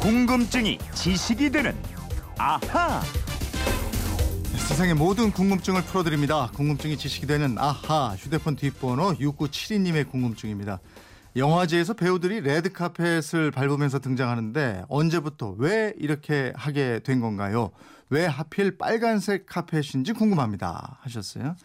궁금증이 지식이 되는 아하. 세상의 모든 궁금증을 풀어드립니다. 궁금증이 지식이 되는 아하 휴대폰 뒷번호 6972님의 궁금증입니다. 영화제에서 배우들이 레드카펫을 밟으면서 등장하는데 언제부터 왜 이렇게 하게 된 건가요? 왜 하필 빨간색 카펫인지 궁금합니다. 하셨어요.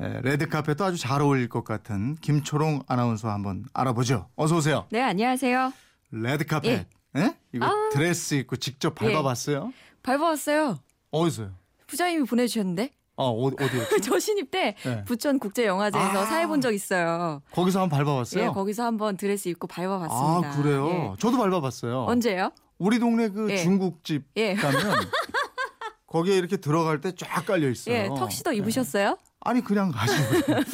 에, 레드카펫도 아주 잘 어울릴 것 같은 김초롱 아나운서 한번 알아보죠. 어서 오세요. 네, 안녕하세요. 레드카펫. 예. 에? 이거 아. 드레스 입고 직접 밟아봤어요? 밟아왔어요. 어디서요? 부장님이 보내주셨는데. 아, 어, 어디였죠? 저 신입 때 네. 부천 국제 영화제에서 아. 사회 본 적 있어요. 거기서 한번 밟아봤어요? 예, 거기서 한번 드레스 입고 밟아봤습니다. 아 그래요? 예. 저도 밟아봤어요. 언제요? 우리 동네 그 예. 중국집 예. 가면 거기에 이렇게 들어갈 때 쫙 깔려 있어요. 예, 턱시도 예. 입으셨어요? 아니 그냥 가시고.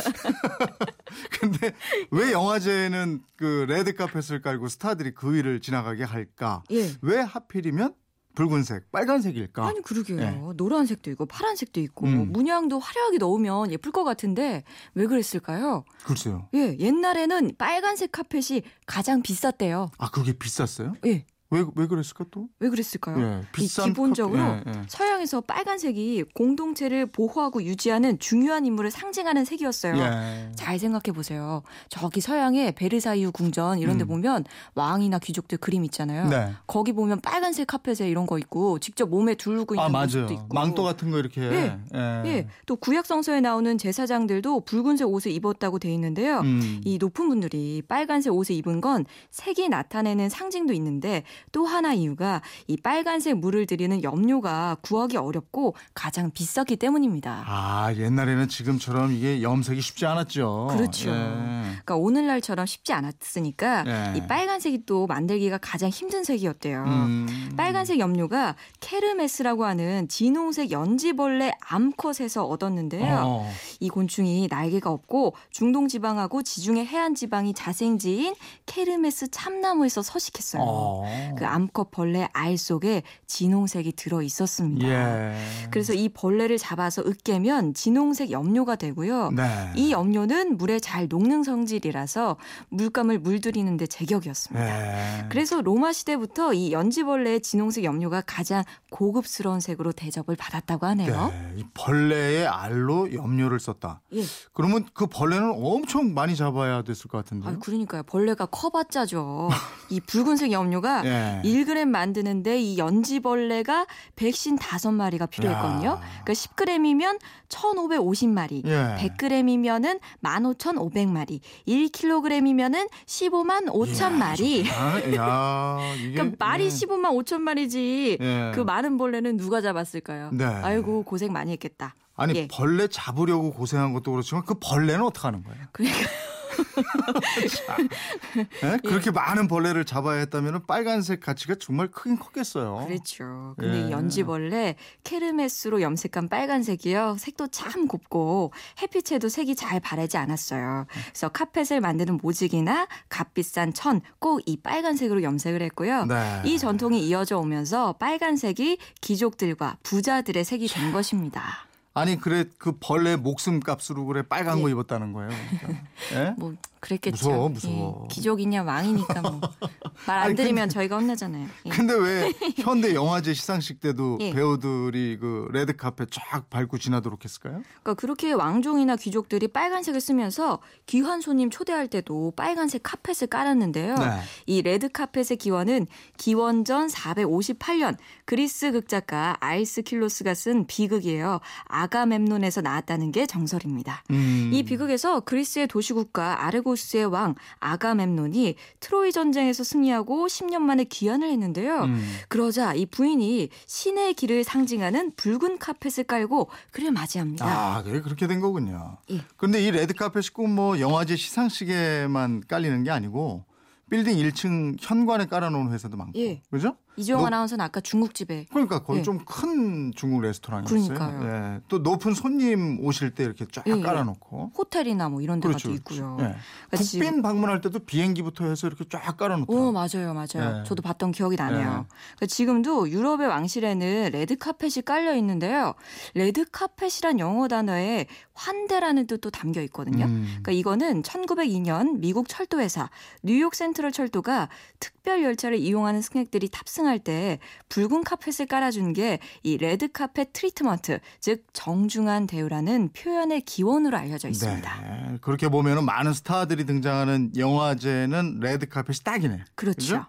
근데 왜 영화제는 그 레드 카펫을 깔고 스타들이 그 위를 지나가게 할까? 예. 왜 하필이면 붉은색, 빨간색일까? 아니 그러게요. 예. 노란색도 있고 파란색도 있고 음. 문양도 화려하게 넣으면 예쁠 것 같은데 왜 그랬을까요? 글쎄요. 예, 옛날에는 빨간색 카펫이 가장 비쌌대요. 아 그게 비쌌어요? 예, 왜 왜 그랬을까 또? 왜 그랬을까요? 예, 이 기본적으로 카펫- 예, 예. 서양에서 빨간색이 공동체를 보호하고 유지하는 중요한 인물을 상징하는 색이었어요. 예. 잘 생각해 보세요. 저기 서양의 베르사유 궁전 이런 데 음. 보면 왕이나 귀족들 그림 있잖아요. 네. 거기 보면 빨간색 카펫에 이런 거 있고 직접 몸에 두르고 있는 아. 모습도 있고. 망토 같은 거 이렇게. 예. 예, 또 구약 성서에 나오는 제사장들도 붉은색 옷을 입었다고 돼 있는데요. 음. 이 높은 분들이 빨간색 옷을 입은 건 색이 나타내는 상징도 있는데 또 하나 이유가 이 빨간색 물을 들이는 염료가 구하기 어렵고 가장 비쌌기 때문입니다. 아 옛날에는 지금처럼 이게 염색이 쉽지 않았죠. 그렇죠. 예. 그러니까 오늘날처럼 쉽지 않았으니까 예. 이 빨간색이 또 만들기가 가장 힘든 색이었대요. 음. 빨간색 염료가 케르메스라고 하는 진홍색 연지벌레 암컷에서 얻었는데요. 어. 이 곤충이 날개가 없고 중동 지방하고 지중해 해안 지방이 자생지인 케르메스 참나무에서 서식했어요. 어. 그 암컷 벌레 알 속에 진홍색이 들어 있었습니다. 예. 그래서 이 벌레를 잡아서 으깨면 진홍색 염료가 되고요. 네. 이 염료는 물에 잘 녹는 성질이라서 물감을 물들이는데 제격이었습니다. 예. 그래서 로마 시대부터 이 연지벌레의 진홍색 염료가 가장 고급스러운 색으로 대접을 받았다고 하네요. 네. 이 벌레의 알로 염료를 썼다. 예. 그러면 그 벌레는 엄청 많이 잡아야 됐을 것 같은데. 아, 그러니까요. 벌레가 커봤자죠. 이 붉은색 염료가 예. 1g 만드는데 이 연지벌레가 백신 5마리가 필요했거든요. 야. 그러니까 10g이면 1,550마리, 예. 100g이면은 15,500마리, 1kg이면은 15만 5천 마리. 아, 야, 이게 그러니까 말이 예. 15만 5천 마리지. 예. 그 많은 벌레는 누가 잡았을까요? 네. 아이고 고생 많이 했겠다. 아니 예. 벌레 잡으려고 고생한 것도 그렇지만 그 벌레는 어떻게 하는 거예요? 그러니까 예? 그렇게 많은 벌레를 잡아야 했다면 빨간색 가치가 정말 크긴 컸겠어요. 그렇죠. 근데 예. 이 연지벌레 케르메스로 염색한 빨간색이요. 색도 참 곱고 햇빛에도 색이 잘 바래지 않았어요. 그래서 카펫을 만드는 모직이나 값비싼 천 꼭 이 빨간색으로 염색을 했고요. 네. 이 전통이 이어져 오면서 빨간색이 귀족들과 부자들의 색이 된 것입니다. 아니 그래 그 벌레 목숨 값으로 그래 빨간 거 예. 입었다는 거예요. 그러니까. 예? 뭐 그랬겠죠. 무서워, 무서워. 예, 귀족이냐 왕이니까 뭐 말안 아니, 들으면 저희가 혼나잖아요. 예. 근데 왜 현대 영화제 시상식 때도 예. 배우들이 그 레드 카펫 쫙 밟고 지나도록 했을까요? 그러니까 그렇게 왕족이나 귀족들이 빨간색을 쓰면서 귀한 손님 초대할 때도 빨간색 카펫을 깔았는데요. 네. 이 레드 카펫의 기원은 기원전 458년 그리스 극작가 아이스킬로스가 쓴 비극이에요. 아가멤논에서 나왔다는 게 정설입니다. 음. 이 비극에서 그리스의 도시국가 아르고스의 왕 아가멤논이 트로이 전쟁에서 승리하고 10년 만에 귀환을 했는데요. 음. 그러자 이 부인이 신의 길을 상징하는 붉은 카펫을 깔고 그를 맞이합니다. 아, 그래 그렇게 된 거군요. 예. 그런데 이 레드 카펫이 꼭 뭐 영화제 시상식에만 깔리는 게 아니고 빌딩 1층 현관에 깔아놓은 회사도 많고, 예. 그죠? 이종환 너- 아나운서는 아까 중국집에 그러니까 거기 예. 좀 큰 중국 레스토랑이었어요. 그러니까요. 예. 또 높은 손님 오실 때 이렇게 쫙 예, 예. 깔아놓고. 호텔이나 뭐 이런 데가 그렇죠. 도 있고요. 예. 그러니까 국빈 방문할 때도 비행기부터 해서 이렇게 쫙 깔아놓더라고요. 오 맞아요, 맞아요. 예. 저도 봤던 기억이 나네요. 예. 그러니까 지금도 유럽의 왕실에는 레드 카펫이 깔려 있는데요. 레드 카펫이란 영어 단어에 환대라는 뜻도 담겨 있거든요. 음. 그러니까 이거는 1902년 미국 철도 회사 뉴욕 센트럴 철도가 특별 열차를 이용하는 승객들이 탑승 탑승할 때 붉은 카펫을 깔아준 게 이 red carpet treatment, 즉 정중한 대우라는 표현의 기원으로 알려져 있습니다. 네. 그렇게 보면은 많은 스타들이 등장하는 영화제는 레드 카펫이 딱이네. 그렇죠. 그죠?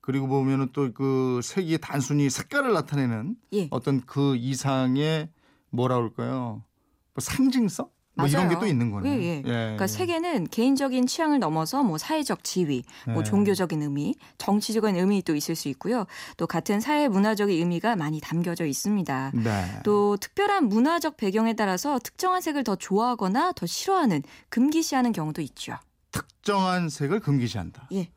그리고 보면은 또 그 색이 단순히 색깔을 나타내는 예. 어떤 그 이상의 뭐라 그럴까요? 뭐 상징성? 뭐 이런 게. 또 있는 거네. 예, 예. 그러니까 세계는 개인적인 취향을 넘어서 뭐 사회적 지위, 뭐 네. 종교적인 의미, 정치적인 의미 도 있을 수 있고요. 또 같은 사회 문화적인 의미가 많이 담겨져 있습니다. 네. 또 특별한 문화적 배경에 따라서 특정한 색을 더 좋아하거나 더 싫어하는 금기시하는 경우도 있죠. 특정한 색을 금기시한다. 예.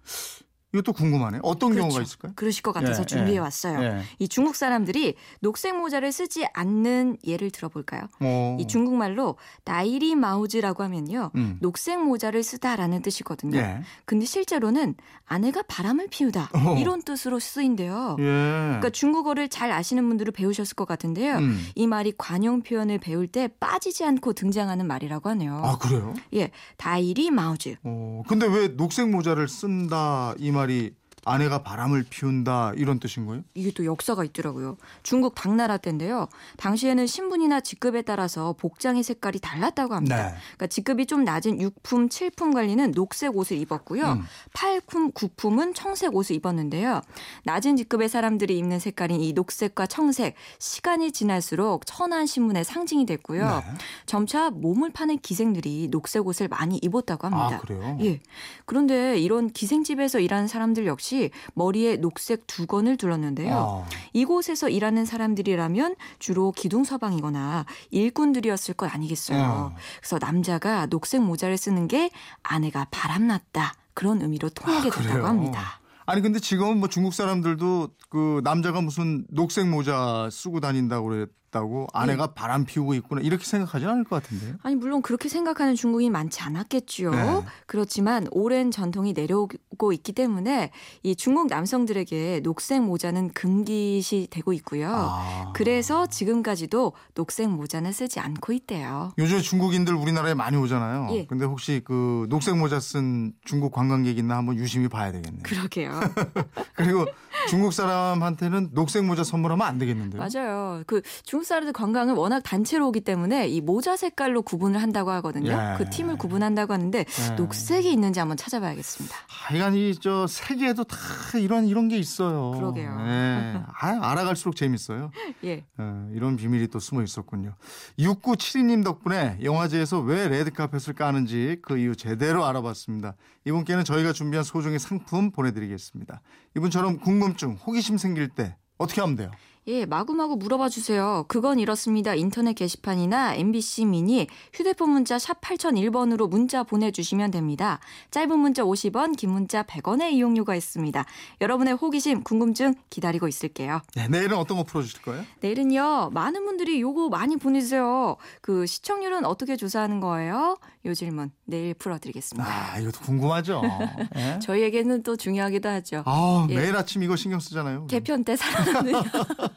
이것도 궁금하네. 어떤 그렇죠. 경우가 있을까요? 그러실 것 같아서 예, 준비해 예, 왔어요. 예. 이 중국 사람들이 녹색 모자를 쓰지 않는 예를 들어볼까요? 어. 이 중국말로 나이리 마우즈라고 하면요. 음. 녹색 모자를 쓰다라는 뜻이거든요. 예. 근데 실제로는 아내가 바람을 피우다 어. 이런 뜻으로 쓰인대요. 예. 그러니까 중국어를 잘 아시는 분들은 배우셨을 것 같은데요. 음. 이 말이 관용 표현을 배울 때 빠지지 않고 등장하는 말이라고 하네요. 아 그래요? 예, 다이리 마우즈. 어. 근데 왜 녹색 모자를 쓴다 이 말이 아내가 바람을 피운다 이런 뜻인 거예요? 이게 또 역사가 있더라고요. 중국 당나라 때인데요. 당시에는 신분이나 직급에 따라서 복장의 색깔이 달랐다고 합니다. 네. 그러니까 직급이 좀 낮은 6품, 7품 관리는 녹색 옷을 입었고요. 음. 8품, 9품은 청색 옷을 입었는데요. 낮은 직급의 사람들이 입는 색깔인 이 녹색과 청색, 시간이 지날수록 천한 신문의 상징이 됐고요. 네. 점차 몸을 파는 기생들이 녹색 옷을 많이 입었다고 합니다. 아 그래요? 예. 그런데 이런 기생집에서 일하는 사람들 역시 머리에 녹색 두건을 둘렀는데요. 아. 이곳에서 일하는 사람들이라면 주로 기둥 서방이거나 일꾼들이었을 것 아니겠어요. 어. 그래서 남자가 녹색 모자를 쓰는 게 아내가 바람났다. 그런 의미로 통하게 아, 됐다고? 합니다. 아니 근데 지금은 뭐 중국 사람들도 그 남자가 무슨 녹색 모자 쓰고 다닌다고 그 랬다고 아내가 바람 피우고 있구나 이렇게 생각하진 않을 것 같은데요. 아니 물론 그렇게 생각하는 중국인 많지 않았겠죠. 네. 그렇지만 오랜 전통이 내려오고 있기 때문에 이 중국 남성들에게 녹색 모자는 금기시 되고 있고요. 아. 그래서 지금까지도 녹색 모자는 쓰지 않고 있대요. 요즘에 중국인들 우리나라에 많이 오잖아요. 예. 근데 혹시 그 녹색 모자 쓴 중국 관광객 있나 한번 유심히 봐야 되겠네요. 그러게요. 그리고 중국 사람한테는 녹색 모자 선물하면 안 되겠는데요. 맞아요. 그 중국 사람들 관광은 워낙 단체로 오기 때문에 이 모자 색깔로 구분을 한다고 하거든요. 예. 그 팀을 구분한다고 하는데 예. 녹색이 있는지 한번 찾아봐야겠습니다. 하여간 이저 세계에도 다 이런 이런 게 있어요. 그러게요. 예. 아, 알아갈수록 재밌어요. 예. 어, 이런 비밀이 또 숨어 있었군요. 6972님 덕분에 영화제에서 왜 레드카펫을 까는지 그 이유 제대로 알아봤습니다. 이분께는 저희가 준비한 소정의 상품 보내드리겠습니다. 이분처럼 궁금증, 호기심 생길 때 어떻게 하면 돼요? 예, 마구마구 물어봐 주세요. 그건 이렇습니다. 인터넷 게시판이나 MBC 미니 휴대폰 문자 샵 8001번으로 문자 보내주시면 됩니다. 짧은 문자 50원, 긴 문자 100원의 이용료가 있습니다. 여러분의 호기심, 궁금증 기다리고 있을게요. 네, 내일은 어떤 거 풀어주실 거예요? 내일은요, 많은 분들이 요거 많이 보내주세요. 그 시청률은 어떻게 조사하는 거예요? 요 질문 내일 풀어드리겠습니다. 아, 이것도 궁금하죠. 예? 저희에게는 또 중요하기도 하죠. 아, 예. 매일 아침 이거 신경 쓰잖아요. 개편 때 살아남는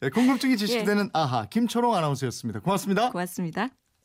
네, 궁금증이 지식되는 아하 김초롱 아나운서였습니다. 고맙습니다. 고맙습니다.